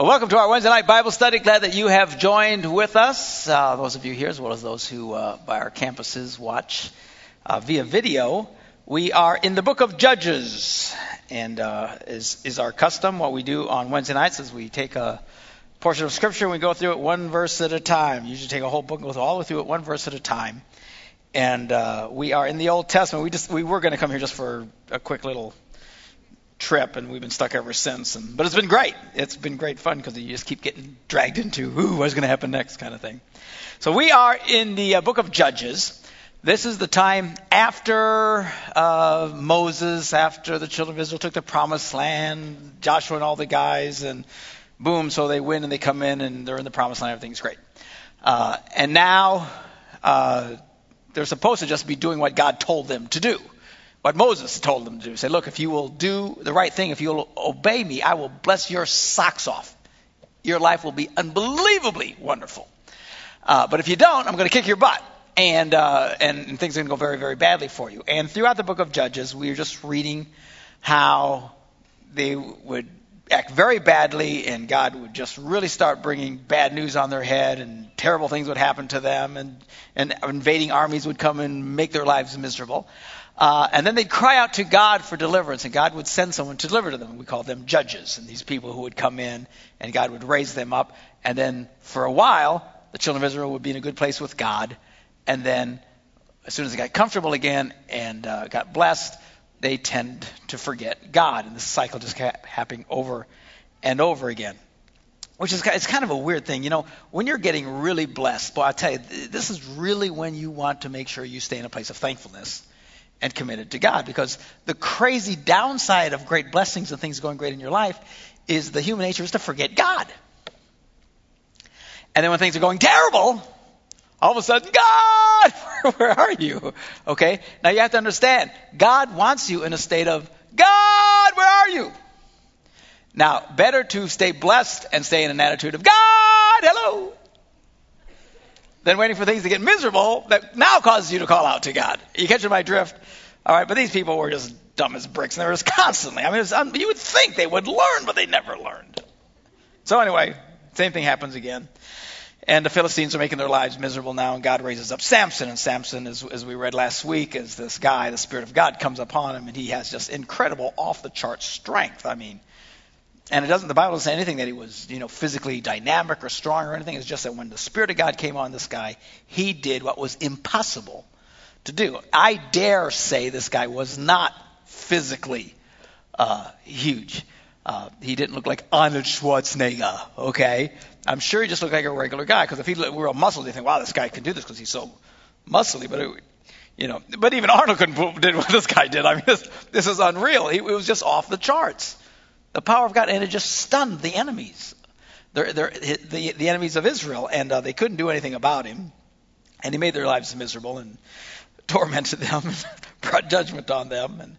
Well, welcome to our Wednesday night Bible study. Glad that you have joined with us. Uh, those of you here, as well as those who uh, by our campuses watch uh, via video. We are in the book of Judges, and uh, is is our custom. What we do on Wednesday nights is we take a portion of Scripture and we go through it one verse at a time. You Usually take a whole book and go all the way through it one verse at a time. And uh, we are in the Old Testament. We just we were going to come here just for a quick little trip, and we've been stuck ever since. And, but it's been great. It's been great fun because you just keep getting dragged into, ooh, what's going to happen next kind of thing. So we are in the uh, book of Judges. This is the time after uh, Moses, after the children of Israel took the promised land, Joshua and all the guys, and boom, so they win and they come in and they're in the promised land. Everything's great. Uh, and now uh, they're supposed to just be doing what God told them to do what Moses told them to do. Say, look, if you will do the right thing, if you'll obey me, I will bless your socks off. Your life will be unbelievably wonderful. Uh, but if you don't, I'm going to kick your butt. And, uh, and, and things are going to go very, very badly for you. And throughout the book of Judges, we are just reading how they would act very badly, and God would just really start bringing bad news on their head, and terrible things would happen to them, and, and invading armies would come and make their lives miserable. Uh, and then they'd cry out to God for deliverance, and God would send someone to deliver to them. We call them judges, and these people who would come in, and God would raise them up. And then for a while, the children of Israel would be in a good place with God. And then, as soon as they got comfortable again and uh, got blessed, they tend to forget God, and this cycle just kept happening over and over again. Which is it's kind of a weird thing, you know. When you're getting really blessed, boy, I tell you, this is really when you want to make sure you stay in a place of thankfulness and committed to God. Because the crazy downside of great blessings and things going great in your life is the human nature is to forget God. And then when things are going terrible, all of a sudden, God, where are you? Okay? Now you have to understand, God wants you in a state of, God, where are you? Now, better to stay blessed and stay in an attitude of, God, hello, than waiting for things to get miserable that now causes you to call out to God. You catching my drift? All right, but these people were just dumb as bricks, and they were just constantly. I mean, un- um, you would think they would learn, but they never learned. So anyway, same thing happens again. And the Philistines are making their lives miserable now, and God raises up Samson. And Samson, as, as we read last week, is this guy, the Spirit of God comes upon him, and he has just incredible, off the chart strength. I mean, and it doesn't, the Bible doesn't say anything that he was, you know, physically dynamic or strong or anything. It's just that when the Spirit of God came on this guy, he did what was impossible to do. I dare say this guy was not physically uh, huge. Uh, he didn't look like Arnold Schwarzenegger, okay? I'm sure he just looked like a regular guy, because if he were a muscle, you think, wow, this guy can do this because he's so muscly. But, it, you know, but even Arnold couldn't do what this guy did. I mean, this, this is unreal. He, it was just off the charts. The power of God, and it just stunned the enemies, they're, they're, the, the enemies of Israel, and uh, they couldn't do anything about him. And he made their lives miserable and tormented them, and brought judgment on them. And,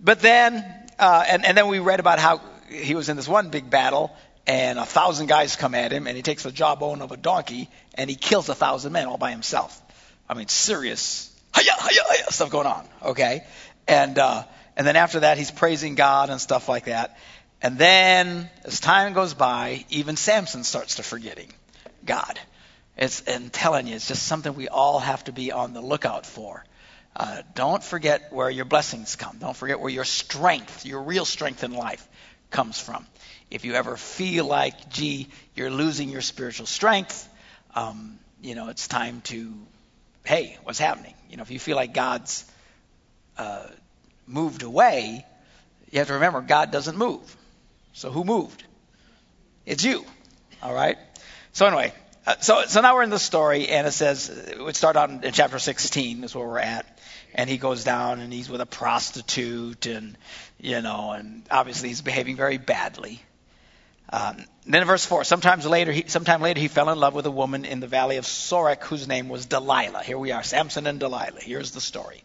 but then, uh, and, and then we read about how he was in this one big battle, and a thousand guys come at him, and he takes the jawbone of a donkey, and he kills a thousand men all by himself. I mean, serious hiya, hiya, hiya, stuff going on, okay? And, uh, and then after that, he's praising God and stuff like that. And then, as time goes by, even Samson starts to forgetting God. It's, I'm telling you, it's just something we all have to be on the lookout for. Uh, don't forget where your blessings come. Don't forget where your strength, your real strength in life, comes from. If you ever feel like, gee, you're losing your spiritual strength, um, you know, it's time to, hey, what's happening? You know, if you feel like God's uh, moved away, you have to remember God doesn't move. So who moved? It's you. All right. So anyway, uh, so so now we're in the story, and it says would start out in, in chapter 16 is where we're at, and he goes down and he's with a prostitute, and you know, and obviously he's behaving very badly. Um, then in verse four, sometimes later, he, sometime later, he fell in love with a woman in the valley of Sorek whose name was Delilah. Here we are, Samson and Delilah. Here's the story.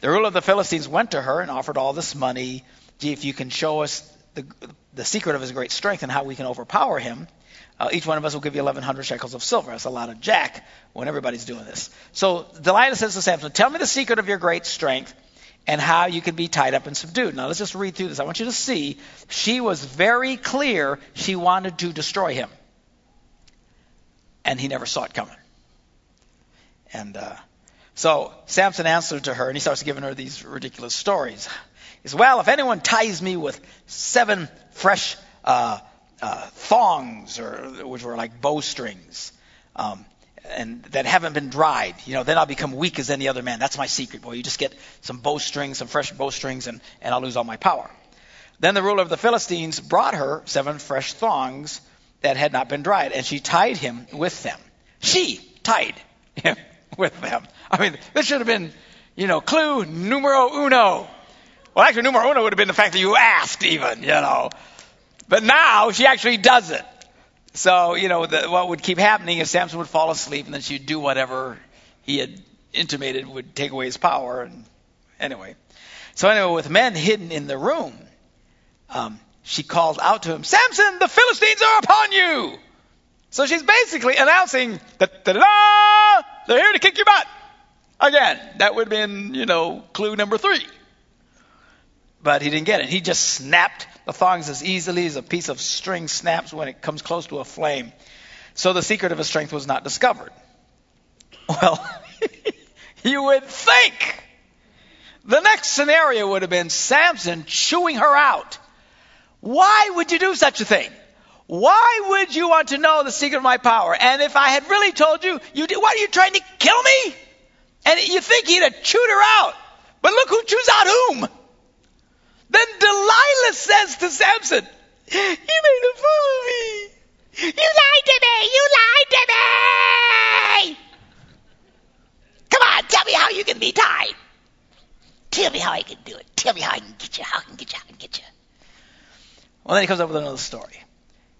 The ruler of the Philistines went to her and offered all this money. Gee, if you can show us the, the secret of his great strength and how we can overpower him, uh, each one of us will give you 1,100 shekels of silver. That's a lot of jack when everybody's doing this. So Delilah says to Samson, Tell me the secret of your great strength, and how you can be tied up and subdued. Now let's just read through this. I want you to see she was very clear she wanted to destroy him. And he never saw it coming. And uh, so Samson answered to her, and he starts giving her these ridiculous stories. He says, Well, if anyone ties me with seven fresh uh, uh, thongs, or which were like bowstrings, um, and that haven't been dried, you know, then I'll become weak as any other man. That's my secret, boy. You just get some bowstrings, some fresh bowstrings, and, and I'll lose all my power. Then the ruler of the Philistines brought her seven fresh thongs that had not been dried, and she tied him with them. She tied him with them. I mean, this should have been, you know, clue numero uno. Well, actually, numero uno would have been the fact that you asked, even, you know. But now she actually does it. So, you know, the, what would keep happening is Samson would fall asleep and then she'd do whatever he had intimated would take away his power. And anyway. So, anyway, with men hidden in the room, um, she called out to him, Samson, the Philistines are upon you! So she's basically announcing, da they're here to kick your butt. Again, that would have been, you know, clue number three. But he didn't get it. He just snapped the thongs as easily as a piece of string snaps when it comes close to a flame. So the secret of his strength was not discovered. Well, you would think the next scenario would have been Samson chewing her out. Why would you do such a thing? Why would you want to know the secret of my power? And if I had really told you, you did, what are you trying to kill me? And you think he'd have chewed her out. But look who chews out whom. Then Delilah says to Samson, You made a fool of me. You lied to me. You lied to me. Come on, tell me how you can be tied. Tell me how I can do it. Tell me how I can get you. How I can get you. How I can get you. Well, then he comes up with another story.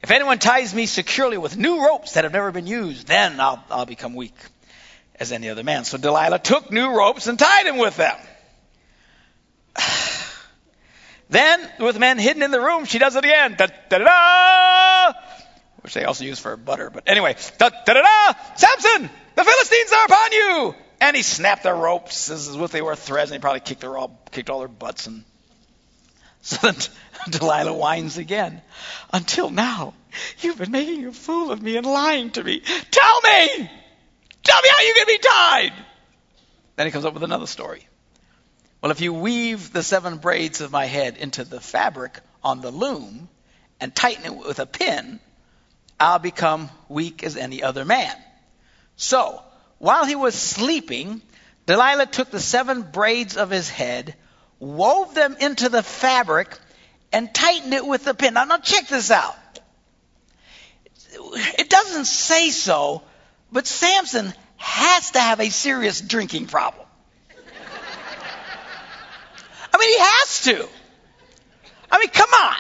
If anyone ties me securely with new ropes that have never been used, then I'll, I'll become weak as any other man. So Delilah took new ropes and tied him with them. Then, with men hidden in the room, she does it again. Da, da, da, which they also use for butter. But anyway, da, da, da, da, Samson, the Philistines are upon you. And he snapped their ropes as if they were threads, and he probably kicked, their all, kicked all their butts. And so then Delilah whines again. Until now, you've been making a fool of me and lying to me. Tell me! Tell me how you can be tied! Then he comes up with another story. Well, if you weave the seven braids of my head into the fabric on the loom and tighten it with a pin, I'll become weak as any other man. So, while he was sleeping, Delilah took the seven braids of his head, wove them into the fabric, and tightened it with the pin. Now, now check this out. It doesn't say so, but Samson has to have a serious drinking problem. I mean, he has to. I mean, come on.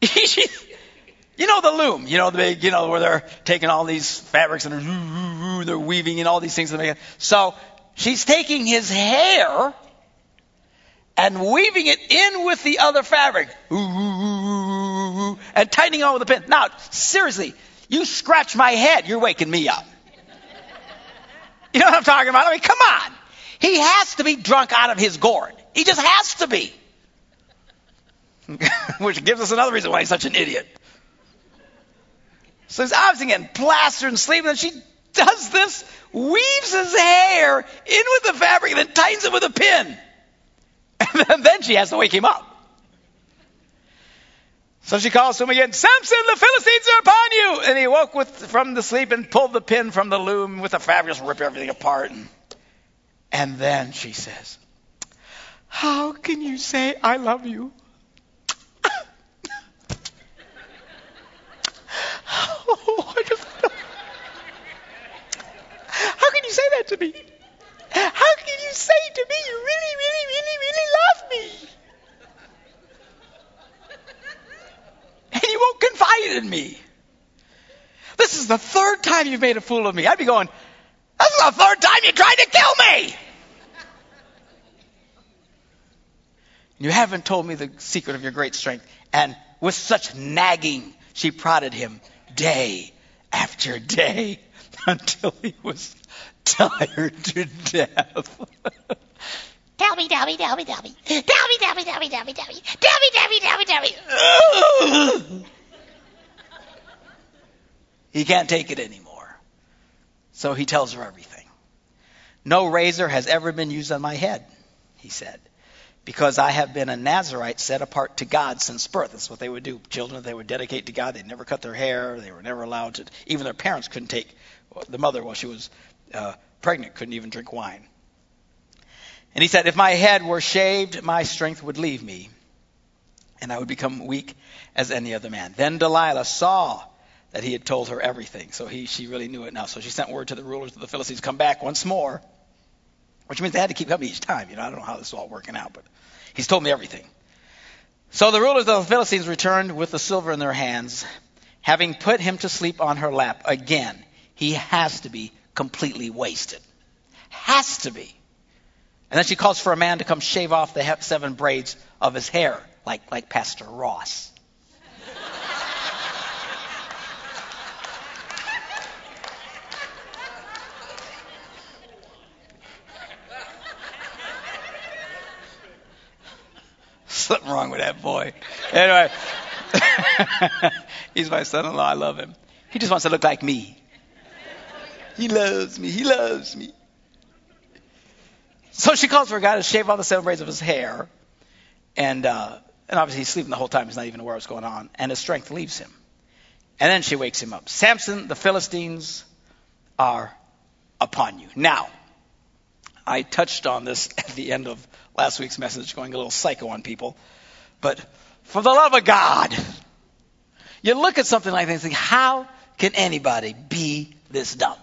you know the loom, you know the big, you know where they're taking all these fabrics and they're, they're weaving and all these things. So she's taking his hair and weaving it in with the other fabric and tightening on with the pin. Now, seriously, you scratch my head, you're waking me up. You know what I'm talking about? I mean, come on. He has to be drunk out of his gourd. He just has to be. Which gives us another reason why he's such an idiot. So he's obviously getting plastered and sleeping, and she does this, weaves his hair in with the fabric, and then tightens it with a pin. And then she has to wake him up. So she calls to him again, Samson, the Philistines are upon you! And he woke with, from the sleep and pulled the pin from the loom with the fabric, just rip everything apart. And, and then she says, how can you say, I love you? oh, How can you say that to me? How can you say to me, you really, really, really, really love me? And you won't confide in me. This is the third time you've made a fool of me. I'd be going, this is the third time you tried to kill me. You haven't told me the secret of your great strength. And with such nagging, she prodded him day after day until he was tired to death. Tell me, tell me, tell me, tell me. Tell me, tell me, tell me, tell me, tell me. Tell me, tell me, tell me, tell me. he can't take it anymore. So he tells her everything. No razor has ever been used on my head, he said, because I have been a Nazarite set apart to God since birth. That's what they would do. Children, they would dedicate to God. They never cut their hair. They were never allowed to. Even their parents couldn't take. The mother, while she was uh, pregnant, couldn't even drink wine. And he said, If my head were shaved, my strength would leave me, and I would become weak as any other man. Then Delilah saw that he had told her everything. So he, she really knew it now. So she sent word to the rulers of the Philistines, come back once more. Which means they had to keep coming each time. You know, I don't know how this is all working out, but he's told me everything. So the rulers of the Philistines returned with the silver in their hands, having put him to sleep on her lap. Again, he has to be completely wasted. Has to be. And then she calls for a man to come shave off the seven braids of his hair, like, like Pastor Ross. Something wrong with that boy. Anyway, he's my son in law. I love him. He just wants to look like me. He loves me. He loves me. So she calls for a guy to shave all the seven braids of his hair. And, uh, and obviously he's sleeping the whole time. He's not even aware of what's going on. And his strength leaves him. And then she wakes him up. Samson, the Philistines are upon you. Now, I touched on this at the end of last week's message, going a little psycho on people. But for the love of God, you look at something like this and think, how can anybody be this dumb?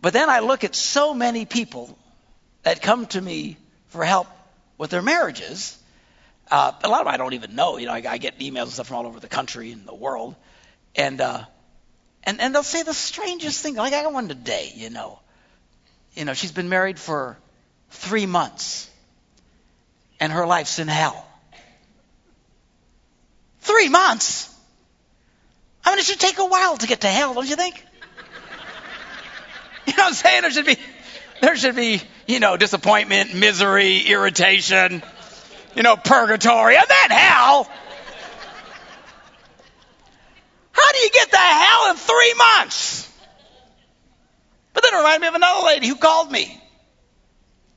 But then I look at so many people that come to me for help with their marriages. Uh, a lot of them I don't even know. You know, I, I, get emails and stuff from all over the country and the world, and uh, and and they'll say the strangest thing. Like I got one today. You know, you know, she's been married for three months, and her life's in hell. Three months? I mean, it should take a while to get to hell, don't you think? You know what I'm saying? There should be, there should be, you know, disappointment, misery, irritation, you know, purgatory, and then hell. How do you get to hell in three months? Then it reminded me of another lady who called me.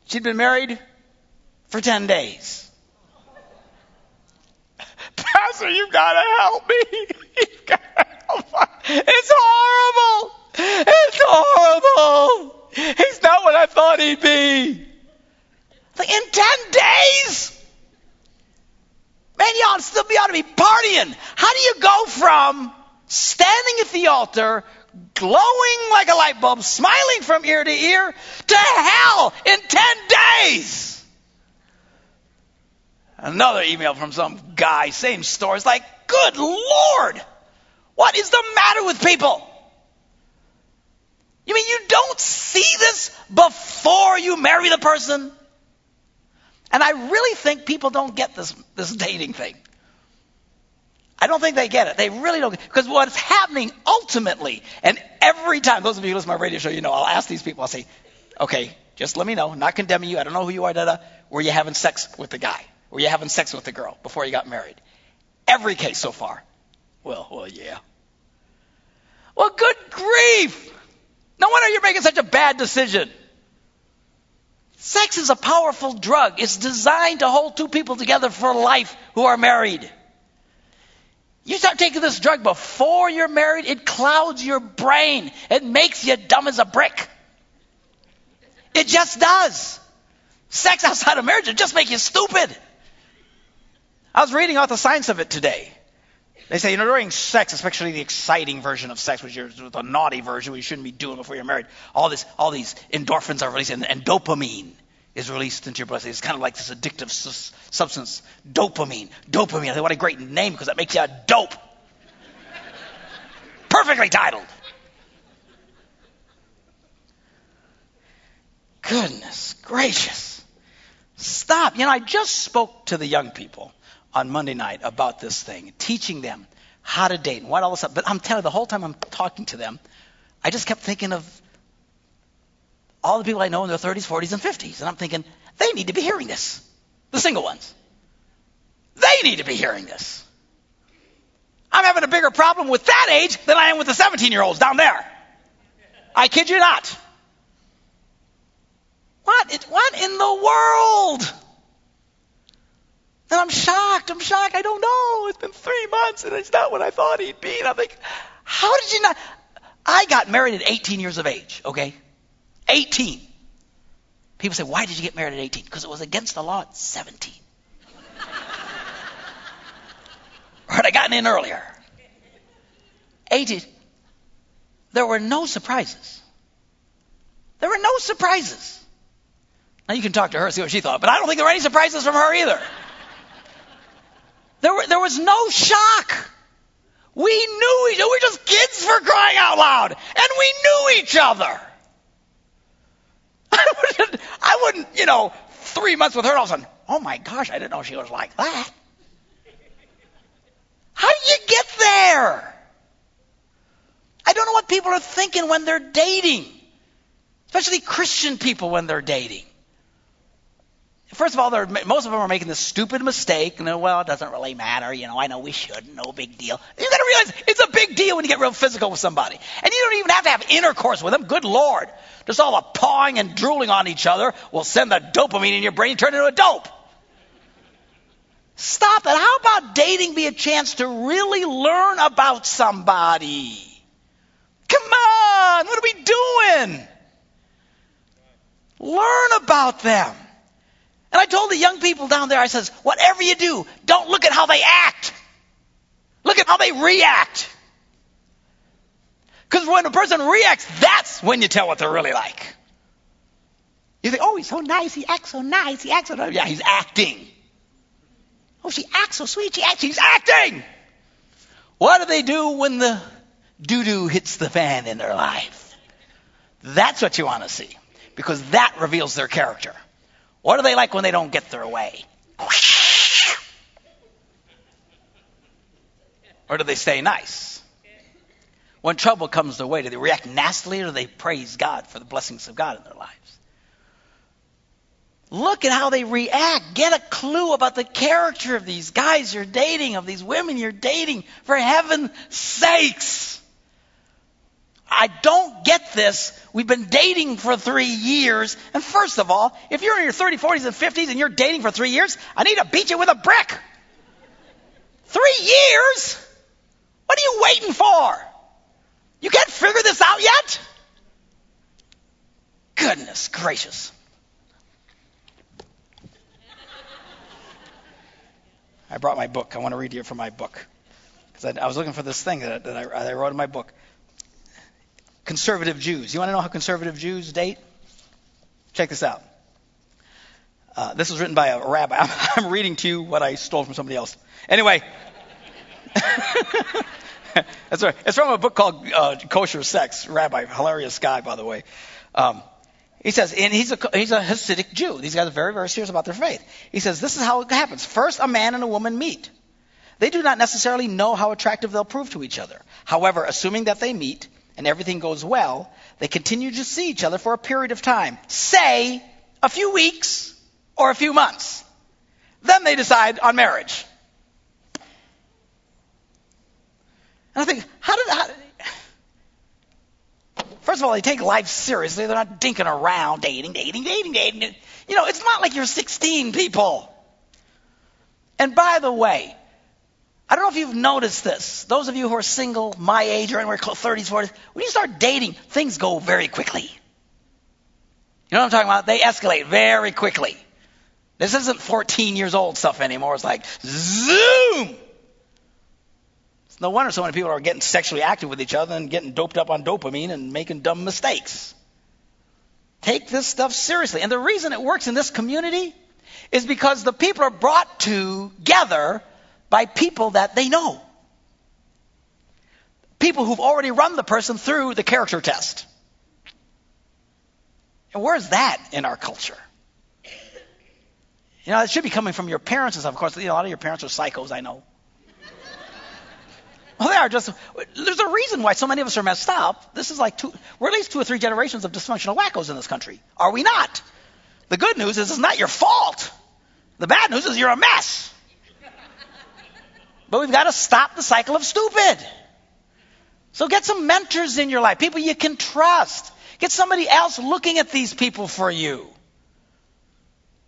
She'd been married for 10 days. Pastor, you've got to help me. You've got to help me. It's horrible. It's horrible. He's not what I thought he'd be. Like in 10 days? Man, you ought to still be ought to be partying. How do you go from standing at the altar glowing like a light bulb, smiling from ear to ear, to hell in 10 days. Another email from some guy, same story. It's like, good Lord, what is the matter with people? You mean you don't see this before you marry the person? And I really think people don't get this, this dating thing. I don't think they get it. They really don't. Get because what's happening ultimately, and every time, those of you who listen to my radio show, you know, I'll ask these people, I'll say, okay, just let me know, not condemning you, I don't know who you are, da, da. Were you having sex with the guy? Were you having sex with the girl before you got married? Every case so far. Well, well, yeah. Well, good grief. No wonder you're making such a bad decision. Sex is a powerful drug. It's designed to hold two people together for life who are married. You start taking this drug before you're married, it clouds your brain. It makes you dumb as a brick. It just does. Sex outside of marriage, it just makes you stupid. I was reading about the science of it today. They say, you know, during sex, especially the exciting version of sex, which is the naughty version, which you shouldn't be doing before you're married, all this, all these endorphins are released, and, and dopamine is released into your bloodstream. It's kind of like this addictive su- substance, dopamine. Dopamine. I think what a great name because that makes you a dope. Perfectly titled. Goodness gracious. Stop. You know, I just spoke to the young people on Monday night about this thing, teaching them how to date and what all this stuff. But I'm telling you, the whole time I'm talking to them, I just kept thinking of all the people I know in their 30s, 40s, and 50s. And I'm thinking, they need to be hearing this. The single ones. They need to be hearing this. I'm having a bigger problem with that age than I am with the 17 year olds down there. I kid you not. What? What in the world? And I'm shocked. I'm shocked. I don't know. It's been three months and it's not what I thought he'd be. And I think, how did you not? I got married at 18 years of age, okay? 18. People say, why did you get married at 18? Because it was against the law at 17. or Had I gotten in earlier? 18. There were no surprises. There were no surprises. Now you can talk to her, and see what she thought, but I don't think there were any surprises from her either. There, were, there was no shock. We knew each other. We were just kids for crying out loud. And we knew each other. I wouldn't, I wouldn't, you know, three months with her, all of a sudden, oh my gosh, I didn't know she was like that. How do you get there? I don't know what people are thinking when they're dating, especially Christian people when they're dating. First of all, most of them are making this stupid mistake. And well, it doesn't really matter. You know, I know we should. No big deal. You got to realize it's a big deal when you get real physical with somebody. And you don't even have to have intercourse with them. Good Lord. Just all the pawing and drooling on each other will send the dopamine in your brain turn into a dope. Stop that. How about dating be a chance to really learn about somebody? Come on. What are we doing? Learn about them. And I told the young people down there, I says, whatever you do, don't look at how they act. Look at how they react. Because when a person reacts, that's when you tell what they're really like. You think, oh, he's so nice, he acts so nice, he acts so nice. Yeah, he's acting. Oh, she acts so sweet, she acts, she's acting. What do they do when the doo-doo hits the fan in their life? That's what you want to see. Because that reveals their character. What are they like when they don't get their way? Or do they stay nice? When trouble comes their way, do they react nastily or do they praise God for the blessings of God in their lives? Look at how they react. Get a clue about the character of these guys you're dating, of these women you're dating, for heaven's sakes. I don't get this. We've been dating for three years. And first of all, if you're in your 30s, 40s, and 50s and you're dating for three years, I need to beat you with a brick. Three years? What are you waiting for? You can't figure this out yet? Goodness gracious. I brought my book. I want to read you from my book. Because I, I, was looking for this thing that, that I, I wrote in my book conservative Jews. You want to know how conservative Jews date? Check this out. Uh, this was written by a rabbi. I'm, I'm, reading to you what I stole from somebody else. Anyway, that's right. It's from a book called uh, Kosher Sex. Rabbi, hilarious guy, by the way. Um, he says, and he's a, he's a Hasidic Jew. These guys are very, very serious about their faith. He says, this is how it happens. First, a man and a woman meet. They do not necessarily know how attractive they'll prove to each other. However, assuming that they meet, and everything goes well, they continue to see each other for a period of time. Say, a few weeks or a few months. Then they decide on marriage. And I think, how did, how, First of all, they take life seriously. They're not dinking around, dating, dating, dating, dating. You know, it's not like you're 16 people. And by the way, I don't know if you've noticed this. Those of you who are single, my age, or anywhere close 30s, 40s, when you start dating, things go very quickly. You know what I'm talking about? They escalate very quickly. This isn't 14 years old stuff anymore. It's like zoom. It's no wonder so many people are getting sexually active with each other and getting doped up on dopamine and making dumb mistakes. Take this stuff seriously. And the reason it works in this community is because the people are brought together by people that they know. People who've already run the person through the character test. And where's that in our culture? You know, it should be coming from your parents and stuff. Of course, you know, a lot of your parents are psychos, I know. Well, they are just. There's a reason why so many of us are messed up. This is like two. We're at least two or three generations of dysfunctional wackos in this country. Are we not? The good news is it's not your fault. The bad news is you're a mess. But we've got to stop the cycle of stupid. So get some mentors in your life, people you can trust. Get somebody else looking at these people for you.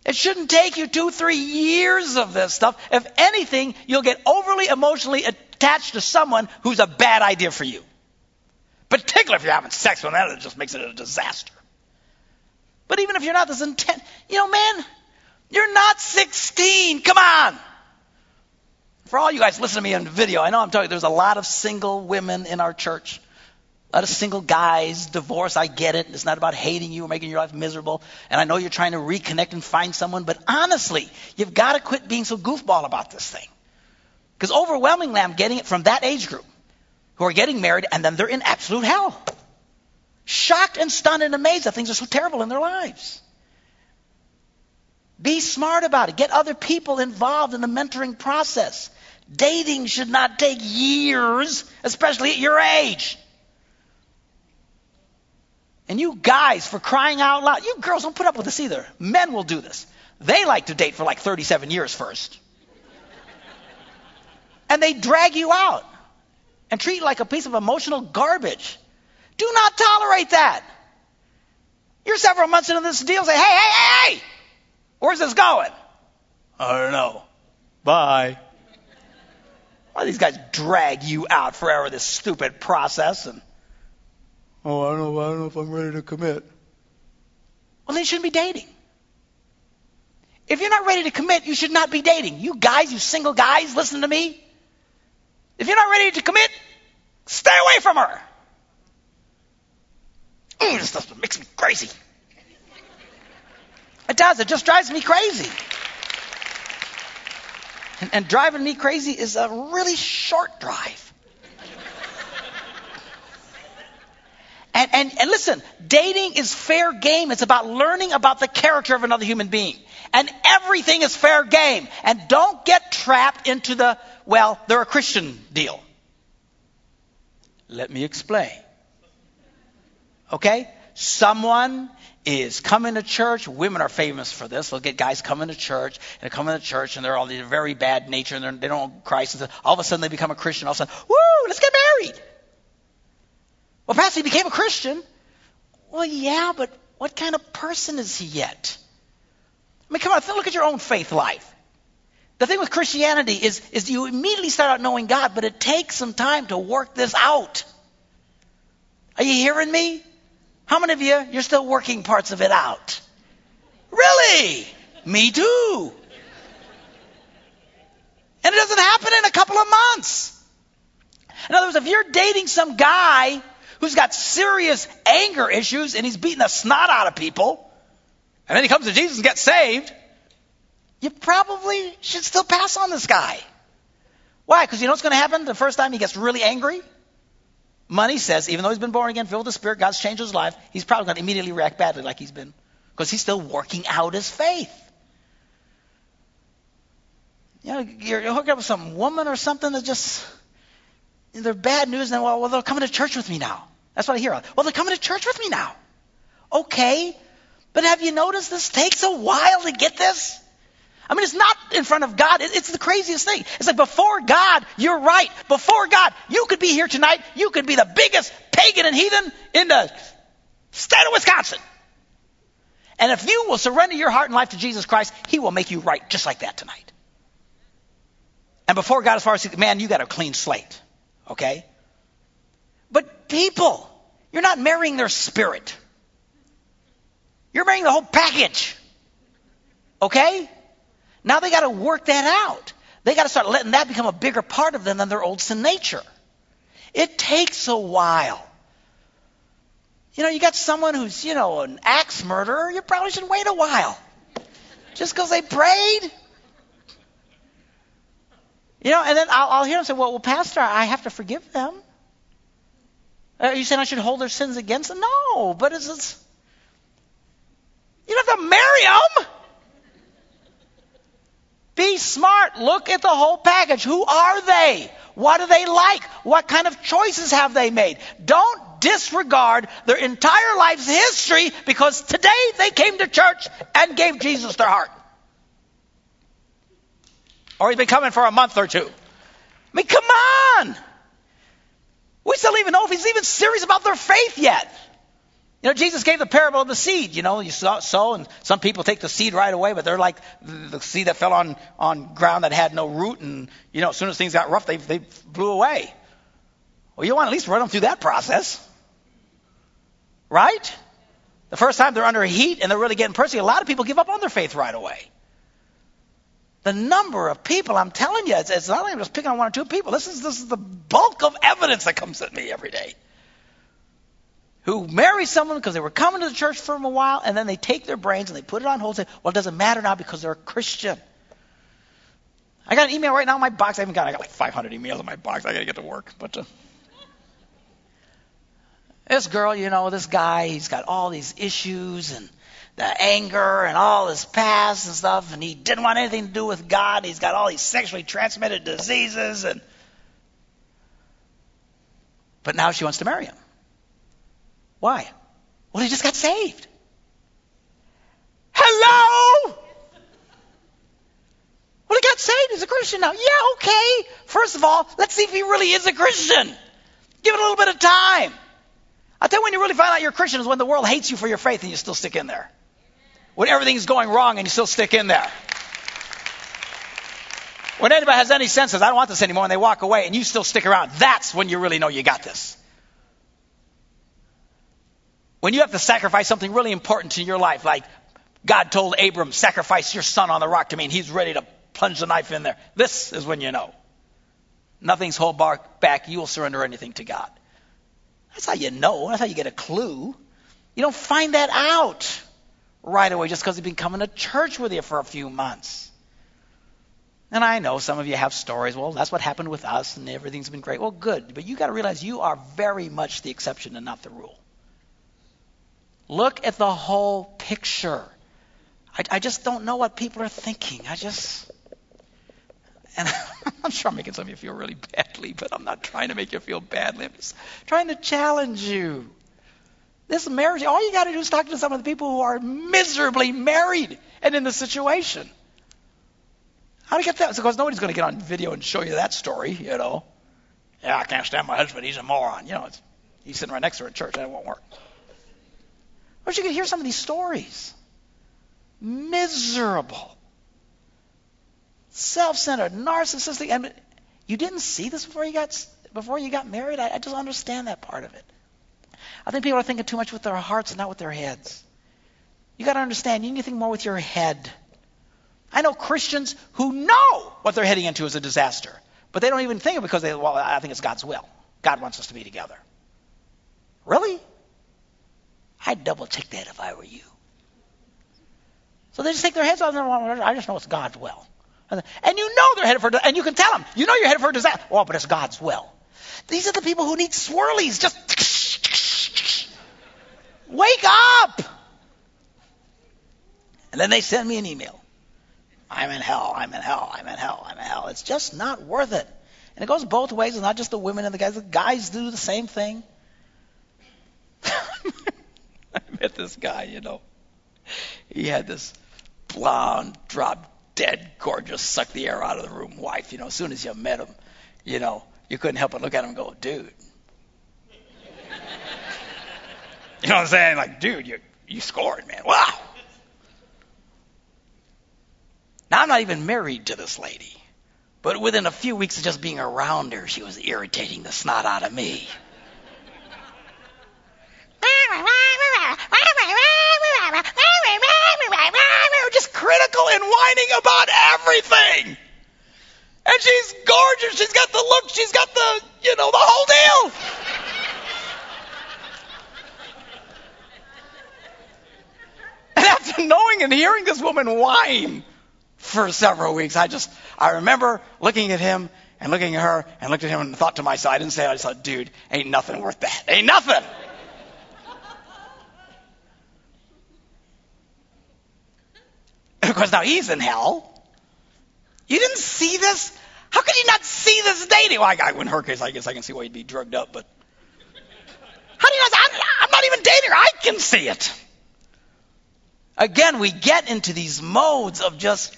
It shouldn't take you two, three years of this stuff. If anything, you'll get overly emotionally attached to someone who's a bad idea for you. Particularly if you're having sex with them, it just makes it a disaster. But even if you're not this intent, you know, man, you're not 16. Come on. For all you guys listening to me on video, I know I'm talking, there's a lot of single women in our church. A lot of single guys, divorce, I get it. It's not about hating you or making your life miserable. And I know you're trying to reconnect and find someone, but honestly, you've got to quit being so goofball about this thing. Because overwhelmingly, I'm getting it from that age group who are getting married and then they're in absolute hell. Shocked and stunned and amazed that things are so terrible in their lives. Be smart about it. Get other people involved in the mentoring process. Dating should not take years, especially at your age. And you guys, for crying out loud, you girls don't put up with this either. Men will do this. They like to date for like 37 years first. and they drag you out and treat you like a piece of emotional garbage. Do not tolerate that. You're several months into this deal, say, hey, hey, hey, hey, where's this going? I don't know. Bye. Why these guys drag you out forever, this stupid process, and oh, I don't know, I don't know if I'm ready to commit. Well, then you shouldn't be dating. If you're not ready to commit, you should not be dating. You guys, you single guys, listen to me. If you're not ready to commit, stay away from her. Ooh, this stuff makes me crazy. It does. It just drives me crazy. And, and driving me crazy is a really short drive. And, and, and listen, dating is fair game. It's about learning about the character of another human being. And everything is fair game. And don't get trapped into the, well, they're a Christian deal. Let me explain. Okay? Someone is coming to church. Women are famous for this. They'll get guys coming to church and they come into church and they're all they're very bad nature and they don't know Christ. And all of a sudden they become a Christian. All of a sudden, woo, let's get married. Well, Pastor, he became a Christian. Well, yeah, but what kind of person is he yet? I mean, come on, look at your own faith life. The thing with Christianity is, is you immediately start out knowing God, but it takes some time to work this out. Are you hearing me? How many of you, you're still working parts of it out? Really? Me too. And it doesn't happen in a couple of months. In other words, if you're dating some guy who's got serious anger issues and he's beating the snot out of people, and then he comes to Jesus and gets saved, you probably should still pass on this guy. Why? Because you know what's going to happen the first time he gets really angry? Money says, even though he's been born again, filled with the Spirit, God's changed his life, he's probably going to immediately react badly like he's been. Because he's still working out his faith. You know, you're, you're hooking up with some woman or something that just, they're bad news, and then, well, well, they're coming to church with me now. That's what I hear. Well, they're coming to church with me now. Okay, but have you noticed this takes a while to get this? I mean, it's not in front of God. It's the craziest thing. It's like before God, you're right. Before God, you could be here tonight. You could be the biggest pagan and heathen in the state of Wisconsin. And if you will surrender your heart and life to Jesus Christ, He will make you right just like that tonight. And before God, as far as man, you got a clean slate. Okay? But people, you're not marrying their spirit. You're marrying the whole package. Okay? Now they got to work that out. They got to start letting that become a bigger part of them than their old sin nature. It takes a while. You know, you got someone who's, you know, an axe murderer, you probably should wait a while. Just because they prayed. You know, and then I'll, I'll hear them say, well, well, Pastor, I have to forgive them. Uh, are you saying I should hold their sins against them? No, but it's, it's you don't have to marry them. Be smart. Look at the whole package. Who are they? What do they like? What kind of choices have they made? Don't disregard their entire life's history because today they came to church and gave Jesus their heart. Or he's been coming for a month or two. I mean, come on! We still even know if he's even serious about their faith yet. You know, Jesus gave the parable of the seed. You know, you sow, and some people take the seed right away, but they're like the seed that fell on, on ground that had no root, and, you know, as soon as things got rough, they, they blew away. Well, you want to at least run them through that process. Right? The first time they're under heat and they're really getting persecuted, a lot of people give up on their faith right away. The number of people, I'm telling you, it's, it's not like I'm just picking on one or two people. This is, this is the bulk of evidence that comes at me every day who marry someone because they were coming to the church for a while, and then they take their brains and they put it on hold and say, well, it doesn't matter now because they're a Christian. I got an email right now in my box. I haven't got, I got like 500 emails in my box. I got to get to work. But uh, this girl, you know, this guy, he's got all these issues and the anger and all his past and stuff, and he didn't want anything to do with God. He's got all these sexually transmitted diseases, and but now she wants to marry him. Why? Well, he just got saved. Hello? Well, he got saved. He's a Christian now. Yeah, okay. First of all, let's see if he really is a Christian. Give it a little bit of time. I'll tell you when you really find out you're a Christian is when the world hates you for your faith and you still stick in there. When everything's going wrong and you still stick in there. When anybody has any senses, I don't want this anymore, and they walk away and you still stick around, that's when you really know you got this. When you have to sacrifice something really important to your life, like God told Abram, sacrifice your son on the rock to me, and he's ready to plunge the knife in there. This is when you know. Nothing's hold back. You will surrender anything to God. That's how you know. That's how you get a clue. You don't find that out right away just because you've been coming to church with you for a few months. And I know some of you have stories. Well, that's what happened with us, and everything's been great. Well, good. But you got to realize you are very much the exception and not the rule. Look at the whole picture. I, I just don't know what people are thinking. I just. And I'm sure I'm making some of you feel really badly, but I'm not trying to make you feel badly. I'm just trying to challenge you. This marriage, all you got to do is talk to some of the people who are miserably married and in the situation. How do you get that? Because nobody's going to get on video and show you that story, you know. Yeah, I can't stand my husband. He's a moron. You know, he's sitting right next to her at church. That won't work. But you can hear some of these stories. Miserable, self-centered, narcissistic. And you didn't see this before you got before you got married. I, I just understand that part of it. I think people are thinking too much with their hearts and not with their heads. You got to understand. You need to think more with your head. I know Christians who know what they're heading into is a disaster, but they don't even think it because they. Well, I think it's God's will. God wants us to be together. Really? I'd double check that if I were you. So they just take their heads off. And I just know it's God's will. And you know they're headed for, and you can tell them, you know you're headed for a disaster. Oh, but it's God's will. These are the people who need swirlies. Just wake up. And then they send me an email. I'm in hell. I'm in hell. I'm in hell. I'm in hell. It's just not worth it. And it goes both ways. It's not just the women and the guys. The guys do the same thing. I met this guy, you know. He had this blonde, drop dead, gorgeous, suck the air out of the room wife. You know, as soon as you met him, you know, you couldn't help but look at him and go, dude. you know what I'm saying? Like, dude, you you scored, man. Wow. Now I'm not even married to this lady, but within a few weeks of just being around her, she was irritating the snot out of me. critical and whining about everything. And she's gorgeous. She's got the look. She's got the, you know, the whole deal. And after knowing and hearing this woman whine for several weeks, I just, I remember looking at him and looking at her and looked at him and thought to myself, I didn't say, I just thought, dude, ain't nothing worth that. Ain't nothing. Because now he's in hell. You didn't see this? How could you not see this dating? Well, I, I, in her case, I guess I can see why you'd be drugged up, but how do you not? I'm, I'm not even dating her. I can see it. Again, we get into these modes of just,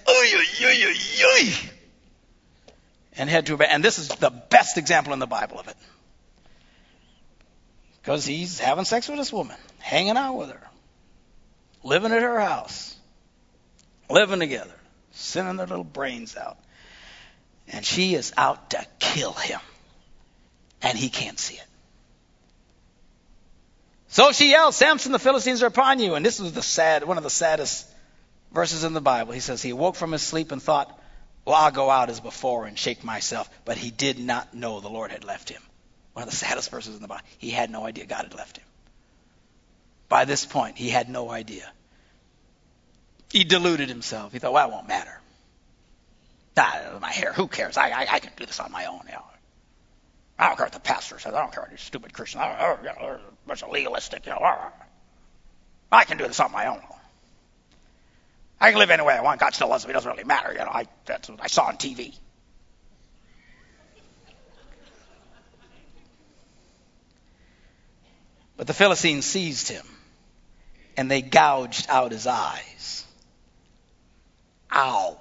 and head to a And this is the best example in the Bible of it. Because he's having sex with this woman, hanging out with her, living at her house, living together, sending their little brains out. And she is out to kill him. And he can't see it. So she yells, Samson, the Philistines are upon you. And this was the sad, one of the saddest verses in the Bible. He says, He awoke from his sleep and thought, Well, I'll go out as before and shake myself. But he did not know the Lord had left him. One of the saddest verses in the Bible. He had no idea God had left him. By this point, he had no idea. He deluded himself. He thought, well, it won't matter. Ah, my hair, who cares? I, I, I can do this on my own. You. I don't care what the pastor says. I don't care what these stupid Christians. I don't, you know, a bunch of legalistic. You know. I can do this on my own. I can live any way I want. God still loves me. It doesn't really matter. You know, I, that's what I saw on TV. But the Philistines seized him, and they gouged out his eyes. Ow.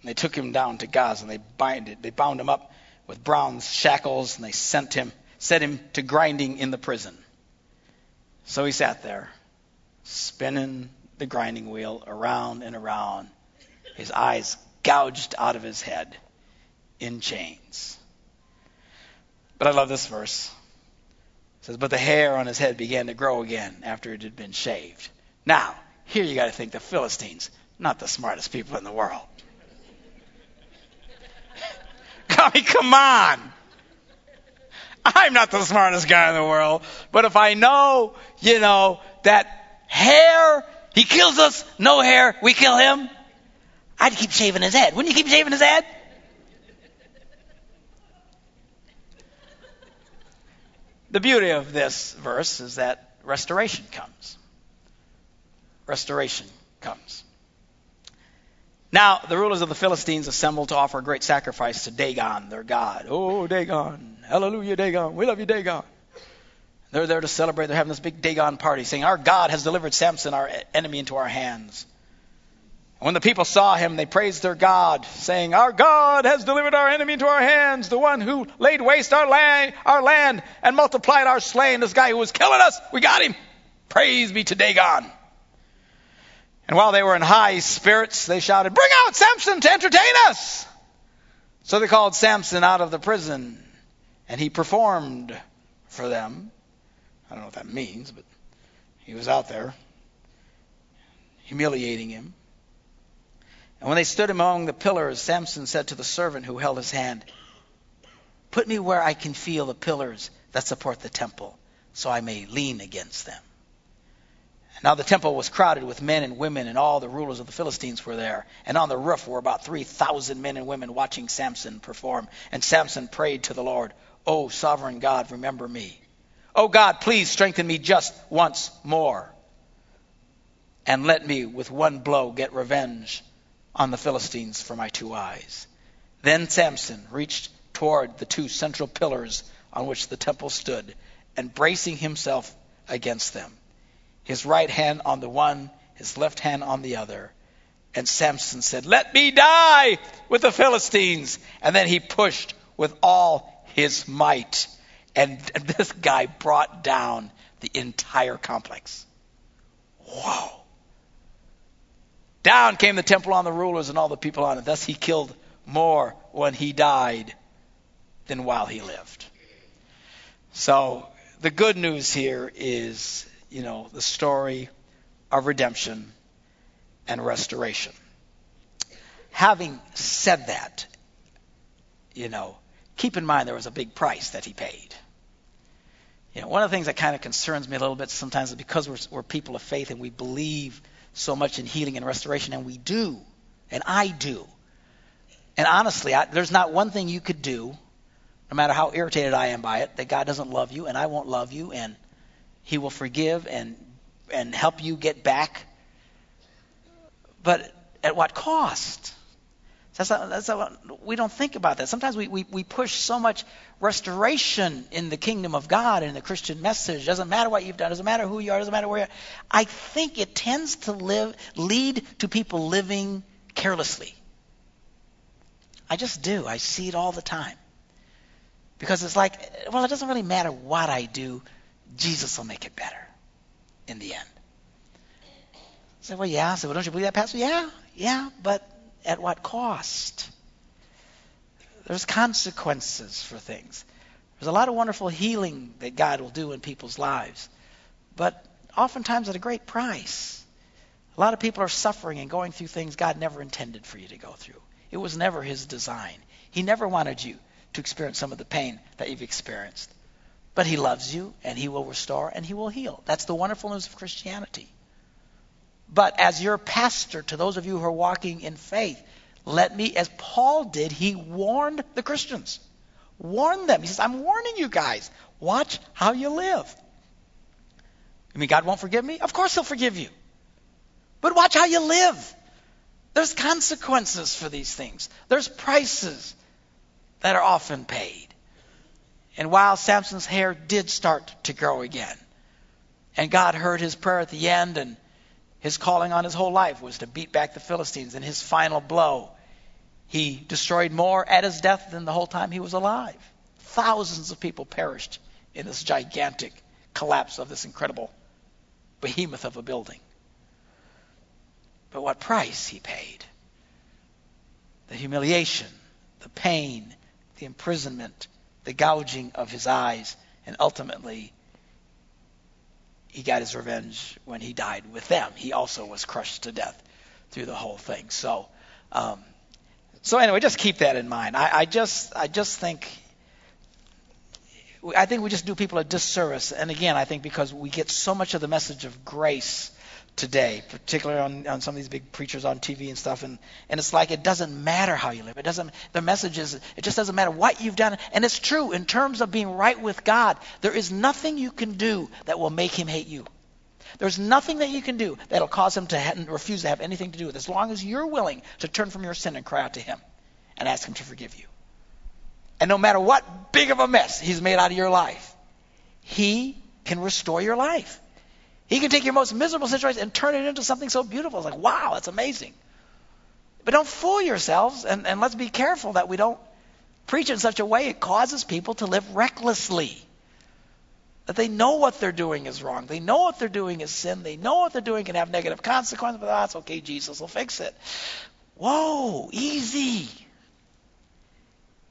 And they took him down to Gaza, and they they bound him up with bronze shackles, and they sent him, set him to grinding in the prison. So he sat there, spinning the grinding wheel around and around, his eyes gouged out of his head in chains. But I love this verse says, But the hair on his head began to grow again after it had been shaved. Now, here you got to think the Philistines, not the smartest people in the world. I mean, come on. I'm not the smartest guy in the world, but if I know, you know, that hair, he kills us, no hair, we kill him, I'd keep shaving his head. Wouldn't you keep shaving his head? The beauty of this verse is that restoration comes. Restoration comes. Now, the rulers of the Philistines assembled to offer a great sacrifice to Dagon, their god. Oh, Dagon. Hallelujah, Dagon. We love you, Dagon. They're there to celebrate. They're having this big Dagon party, saying, Our God has delivered Samson, our enemy, into our hands. When the people saw him, they praised their God, saying, Our God has delivered our enemy into our hands, the one who laid waste our land, our land and multiplied our slain. This guy who was killing us, we got him. Praise be to Dagon. And while they were in high spirits, they shouted, Bring out Samson to entertain us! So they called Samson out of the prison, and he performed for them. I don't know what that means, but he was out there humiliating him. And when they stood among the pillars, Samson said to the servant who held his hand, Put me where I can feel the pillars that support the temple, so I may lean against them. Now the temple was crowded with men and women, and all the rulers of the Philistines were there. And on the roof were about 3,000 men and women watching Samson perform. And Samson prayed to the Lord, O sovereign God, remember me. O God, please strengthen me just once more. And let me, with one blow, get revenge on the Philistines for my two eyes. Then Samson reached toward the two central pillars on which the temple stood, and bracing himself against them, his right hand on the one, his left hand on the other. And Samson said, Let me die with the Philistines. And then he pushed with all his might. And this guy brought down the entire complex. Whoa. Down came the temple on the rulers and all the people on it. Thus he killed more when he died than while he lived. So the good news here is, you know, the story of redemption and restoration. Having said that, you know, keep in mind there was a big price that he paid. You know, one of the things that kind of concerns me a little bit sometimes is because we're, we're people of faith and we believe so much in healing and restoration, and we do, and I do. And honestly, I, there's not one thing you could do, no matter how irritated I am by it, that God doesn't love you, and I won't love you, and He will forgive and and help you get back. But at what cost? That's not, that's not, we don't think about that. Sometimes we, we, we push so much restoration in the kingdom of God and the Christian message. Doesn't matter what you've done. Doesn't matter who you are. Doesn't matter where you are. I think it tends to live, lead to people living carelessly. I just do. I see it all the time. Because it's like, well, it doesn't really matter what I do. Jesus will make it better in the end. I said, well, yeah. I said, well, don't you believe that, Pastor? Yeah, yeah, but at what cost? There's consequences for things. There's a lot of wonderful healing that God will do in people's lives, but oftentimes at a great price. A lot of people are suffering and going through things God never intended for you to go through. It was never His design. He never wanted you to experience some of the pain that you've experienced. But He loves you, and He will restore, and He will heal. That's the wonderful news of Christianity. But as your pastor, to those of you who are walking in faith, let me, as Paul did, he warned the Christians. Warned them. He says, I'm warning you guys. Watch how you live. You mean God won't forgive me? Of course he'll forgive you. But watch how you live. There's consequences for these things. There's prices that are often paid. And while Samson's hair did start to grow again, and God heard his prayer at the end and his calling on his whole life was to beat back the Philistines. And his final blow, he destroyed more at his death than the whole time he was alive. Thousands of people perished in this gigantic collapse of this incredible behemoth of a building. But what price he paid? The humiliation, the pain, the imprisonment, the gouging of his eyes, and ultimately he got his revenge when he died with them. He also was crushed to death through the whole thing. So, um, so anyway, just keep that in mind. I, I just, I just think, I think we just do people a disservice. And again, I think because we get so much of the message of grace today, particularly on, on some of these big preachers on TV and stuff. And, and it's like it doesn't matter how you live. It doesn't. The message is it just doesn't matter what you've done. And it's true in terms of being right with God. There is nothing you can do that will make Him hate you. There's nothing that you can do that'll cause Him to ha- refuse to have anything to do with. It, as long as you're willing to turn from your sin and cry out to Him and ask Him to forgive you. And no matter what big of a mess He's made out of your life, He can restore your life. He can take your most miserable situation and turn it into something so beautiful. It's like, wow, that's amazing. But don't fool yourselves, and, and let's be careful that we don't preach in such a way it causes people to live recklessly. That they know what they're doing is wrong. They know what they're doing is sin. They know what they're doing can have negative consequences, but that's okay, Jesus will fix it. Whoa, easy.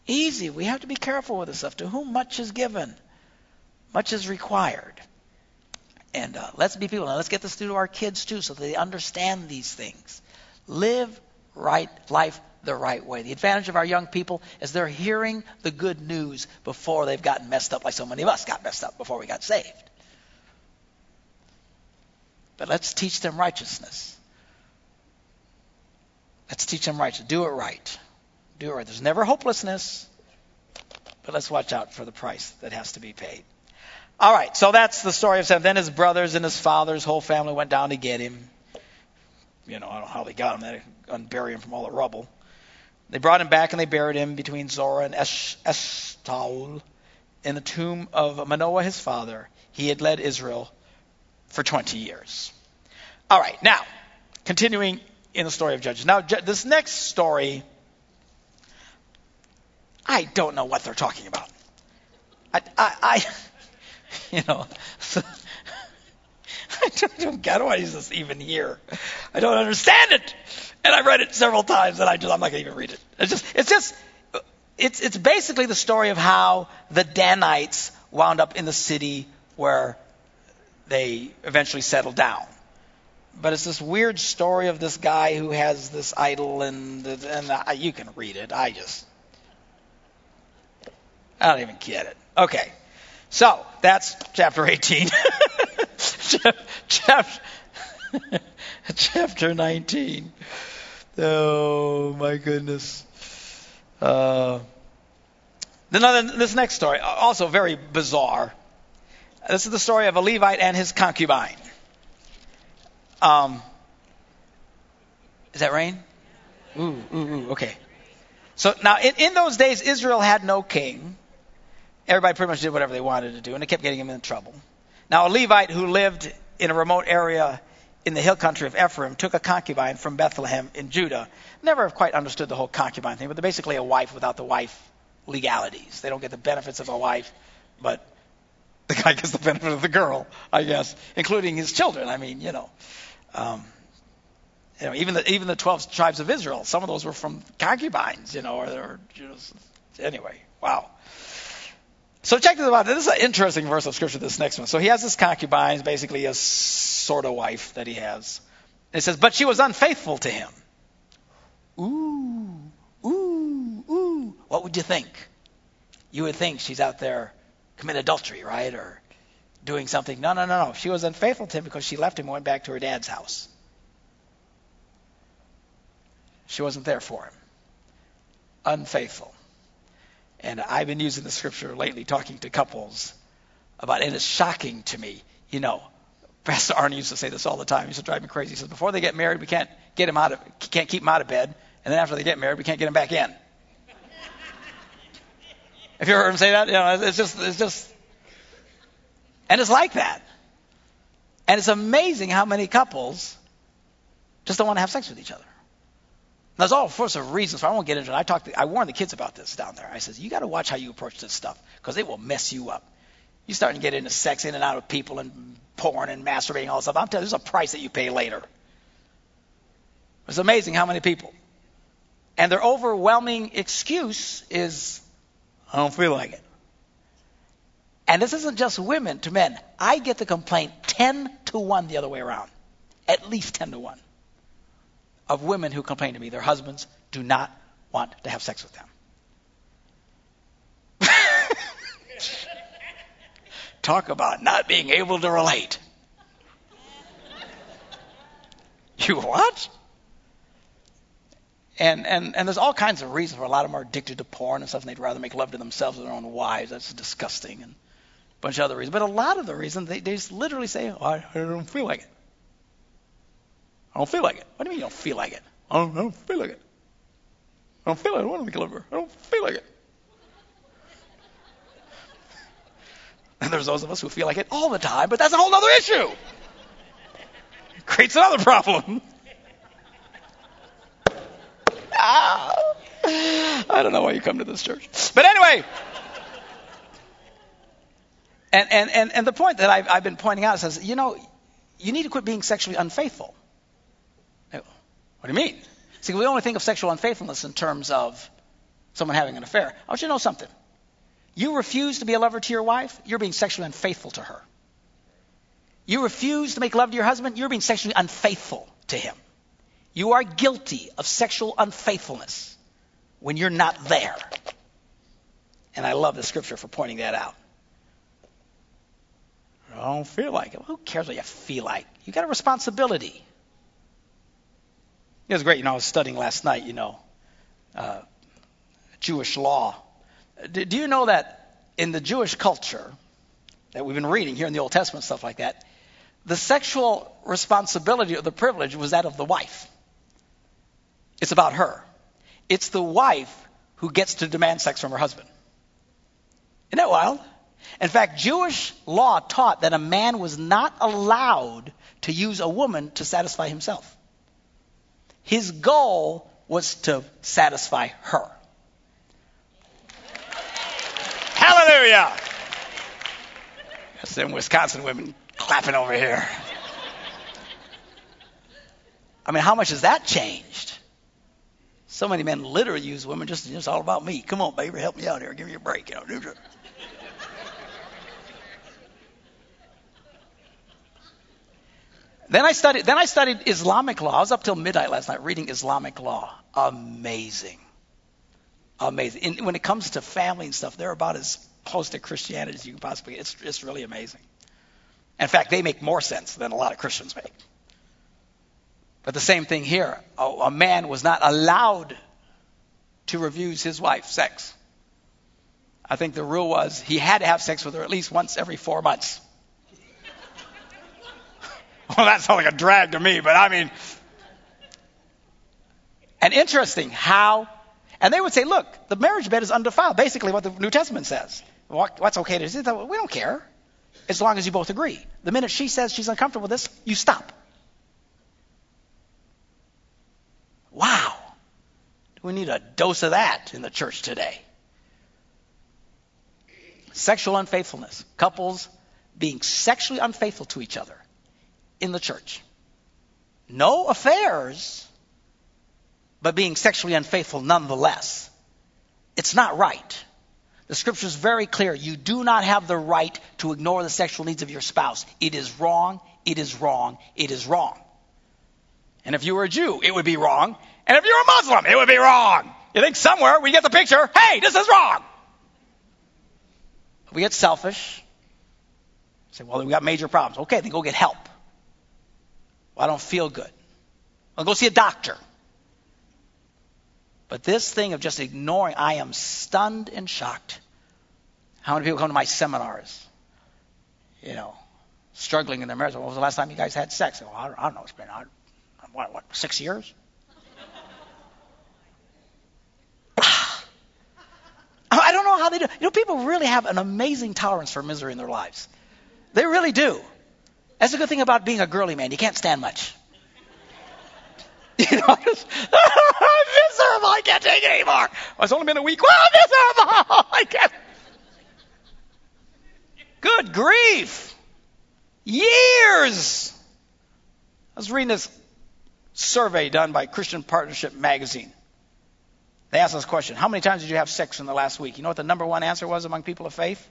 Easy. We have to be careful with this stuff. To whom much is given, much is required. And uh, let's be people. Now, let's get this through to our kids too, so they understand these things. Live right life the right way. The advantage of our young people is they're hearing the good news before they've gotten messed up, like so many of us got messed up before we got saved. But let's teach them righteousness. Let's teach them righteousness. Do it right. Do it right. There's never hopelessness, but let's watch out for the price that has to be paid. All right, so that's the story of Sam. Then his brothers and his father's whole family went down to get him. You know, I don't know how they got him. They unbury him from all the rubble. They brought him back and they buried him between Zorah and Eshtaol in the tomb of Manoah, his father. He had led Israel for 20 years. All right, now, continuing in the story of Judges. Now, this next story, I don't know what they're talking about. I, I, I you know. I don't, don't get why is this even here. I don't understand it, and I read it several times, and I just I'm not gonna even read it. It's just it's just it's it's basically the story of how the Danites wound up in the city where they eventually settled down. But it's this weird story of this guy who has this idol, and and I, you can read it. I just I don't even get it. Okay. So that's chapter 18. chapter, chapter 19. Oh my goodness. Uh, then this next story, also very bizarre. This is the story of a Levite and his concubine. Um, Is that rain? Ooh, ooh, ooh, okay. So now, in, in those days, Israel had no king. Everybody pretty much did whatever they wanted to do, and it kept getting them in trouble. Now, a Levite who lived in a remote area in the hill country of Ephraim took a concubine from Bethlehem in Judah. Never have quite understood the whole concubine thing, but they're basically a wife without the wife legalities. They don't get the benefits of a wife, but the guy gets the benefit of the girl, I guess, including his children. I mean, you know. Um, you know, even the even the twelve tribes of Israel, some of those were from concubines, you know, or, or you know, anyway, wow. So check this out. This is an interesting verse of scripture. This next one. So he has this concubine, basically a sort of wife that he has. it says, but she was unfaithful to him. Ooh, ooh, ooh. What would you think? You would think she's out there committing adultery, right, or doing something. No, no, no, no. She was unfaithful to him because she left him and went back to her dad's house. She wasn't there for him. Unfaithful. And I've been using the scripture lately talking to couples about, and it's shocking to me, you know. Pastor Arnie used to say this all the time. He used to drive me crazy. He says, before they get married, we can't get him out of, can't keep them out of bed, and then after they get married, we can't get them back in. Have you ever heard him say that? You know, it's just, it's just, and it's like that. And it's amazing how many couples just don't want to have sex with each other. There's all sorts of reasons. So I won't get into it. I talked. To, I warned the kids about this down there. I says, you got to watch how you approach this stuff because it will mess you up. You starting to get into sex in and out of people and porn and masturbating all this stuff. I'm telling you, there's a price that you pay later. It's amazing how many people. And their overwhelming excuse is, I don't feel like it. And this isn't just women to men. I get the complaint 10 to 1 the other way around. At least 10 to 1 of women who complain to me their husbands do not want to have sex with them. Talk about not being able to relate. You what? And, and, and there's all kinds of reasons for a lot of them are addicted to porn and stuff, and they'd rather make love to themselves than their own wives. That's disgusting, and a bunch of other reasons. But a lot of the reasons, they, they just literally say, oh, I, I don't feel like it. I don't feel like it. What do you mean you don't feel like it? I don't, I don't feel like it. I don't feel like it. I want to her. I don't feel like it. And there's those of us who feel like it all the time, but that's a whole other issue. It creates another problem. ah, I don't know why you come to this church. But anyway. And, and, and, and the point that I've, I've been pointing out is, you know, you need to quit being sexually unfaithful. What do you mean? See, we only think of sexual unfaithfulness in terms of someone having an affair. I want you to know something. You refuse to be a lover to your wife, you're being sexually unfaithful to her. You refuse to make love to your husband, you're being sexually unfaithful to him. You are guilty of sexual unfaithfulness when you're not there. And I love the scripture for pointing that out. I don't feel like it. Who cares what you feel like? You got a responsibility. It was great. You know, I was studying last night, you know, uh, Jewish law. Do, do you know that in the Jewish culture that we've been reading here in the Old Testament, stuff like that, the sexual responsibility or the privilege was that of the wife. It's about her. It's the wife who gets to demand sex from her husband. Isn't that wild? In fact, Jewish law taught that a man was not allowed to use a woman to satisfy himself. His goal was to satisfy her. Hallelujah! That's them Wisconsin women clapping over here. I mean, how much has that changed? So many men literally use women just, it's all about me. Come on, baby, help me out here. Give me a break. You know, Then I studied. Then I studied Islamic law. I was up till midnight last night reading Islamic law. Amazing, amazing. And when it comes to family and stuff, they're about as close to Christianity as you can possibly. Get. It's it's really amazing. In fact, they make more sense than a lot of Christians make. But the same thing here. A, a man was not allowed to refuse his wife sex. I think the rule was he had to have sex with her at least once every four months. Well, that sounds like a drag to me, but I mean, And interesting how, and they would say, look, the marriage bed is undefiled. Basically, what the New Testament says. What, what's okay to do? We don't care, as long as you both agree. The minute she says she's uncomfortable with this, you stop. Wow. Do We need a dose of that in the church today. Sexual unfaithfulness. Couples being sexually unfaithful to each other in the church. No affairs, but being sexually unfaithful nonetheless. It's not right. The scripture is very clear. You do not have the right to ignore the sexual needs of your spouse. It is wrong. It is wrong. It is wrong. And if you were a Jew, it would be wrong. And if you're a Muslim, it would be wrong. You think somewhere we get the picture, hey, this is wrong. We get selfish. Say, well, we got major problems. Okay, then go get help. Well, I don't feel good. I'll go see a doctor. But this thing of just ignoring, I am stunned and shocked. How many people come to my seminars? You know, struggling in their marriage. When was the last time you guys had sex? Well, I don't know. It's been, what, what six years? I don't know how they do. You know, people really have an amazing tolerance for misery in their lives. They really do. That's the good thing about being a girly man. You can't stand much. You know, I'm miserable. I can't take it anymore. It's only been a week. Well, I'm miserable. I can't. Good grief. Years. I was reading this survey done by Christian Partnership Magazine. They asked a question How many times did you have sex in the last week? You know what the number one answer was among people of faith?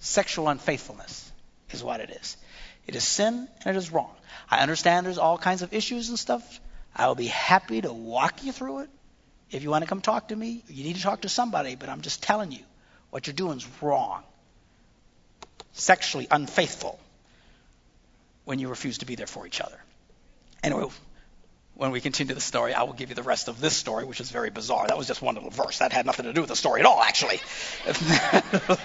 Sexual unfaithfulness is what it is. It is sin and it is wrong. I understand there's all kinds of issues and stuff. I will be happy to walk you through it. If you want to come talk to me, you need to talk to somebody, but I'm just telling you what you're doing is wrong. Sexually unfaithful when you refuse to be there for each other. Anyway, when we continue the story, I will give you the rest of this story, which is very bizarre. That was just one little verse. That had nothing to do with the story at all, actually. but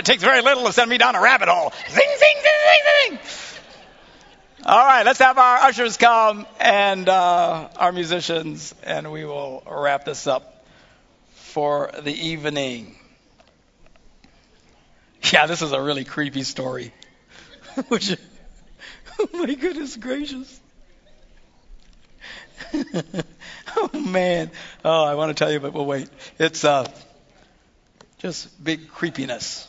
it takes very little to send me down a rabbit hole. Zing, zing, zing, zing, zing. All right, let's have our ushers come and uh, our musicians, and we will wrap this up for the evening. Yeah, this is a really creepy story. Oh my goodness gracious. oh man. Oh, I want to tell you, but we'll wait. It's uh, just big creepiness.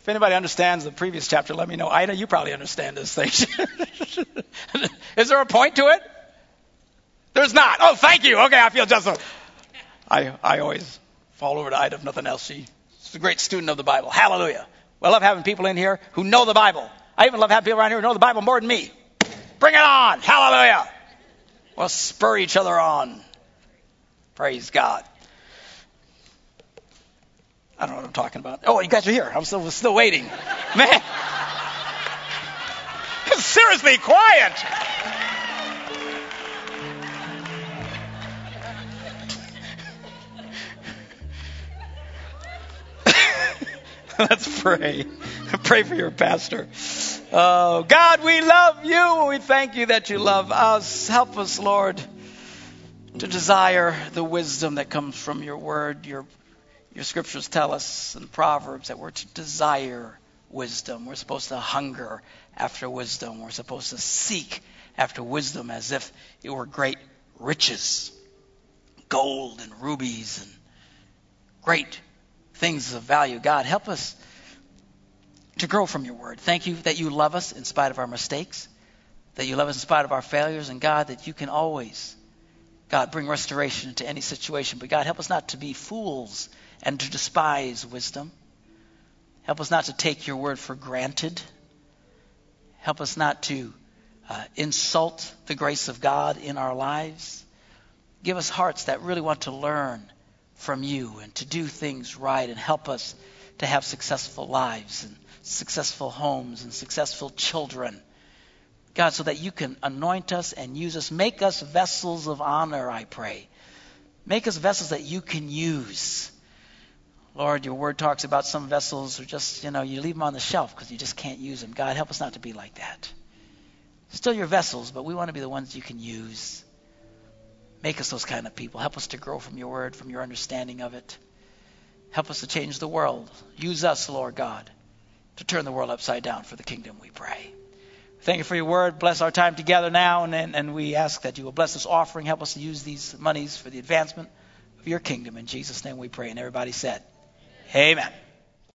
If anybody understands the previous chapter, let me know. Ida, you probably understand this thing. Is there a point to it? There's not. Oh, thank you. Okay, I feel just. So. I I always fall over to Ida if nothing else. She's a great student of the Bible. Hallelujah. I love having people in here who know the Bible. I even love having people around here who know the Bible more than me. Bring it on. Hallelujah. We'll spur each other on. Praise God. I don't know what I'm talking about. Oh, you guys are here. I'm still, still waiting. Man. Seriously, quiet. Let's pray. pray for your pastor. Oh, God, we love you. We thank you that you love us. Help us, Lord, to desire the wisdom that comes from your word. Your, your scriptures tell us in Proverbs that we're to desire wisdom. We're supposed to hunger after wisdom. We're supposed to seek after wisdom as if it were great riches gold and rubies and great things of value. God, help us to grow from your word. Thank you that you love us in spite of our mistakes, that you love us in spite of our failures, and God, that you can always, God, bring restoration into any situation. But God, help us not to be fools and to despise wisdom. Help us not to take your word for granted. Help us not to uh, insult the grace of God in our lives. Give us hearts that really want to learn from you and to do things right and help us to have successful lives and successful homes and successful children. God, so that you can anoint us and use us. Make us vessels of honor, I pray. Make us vessels that you can use. Lord, your word talks about some vessels are just, you know, you leave them on the shelf because you just can't use them. God, help us not to be like that. Still your vessels, but we want to be the ones you can use. Make us those kind of people. Help us to grow from your word, from your understanding of it. Help us to change the world. Use us, Lord God, to turn the world upside down for the kingdom, we pray. Thank you for your word. Bless our time together now, and, and, and we ask that you will bless this offering. Help us to use these monies for the advancement of your kingdom. In Jesus' name we pray. And everybody said, Amen.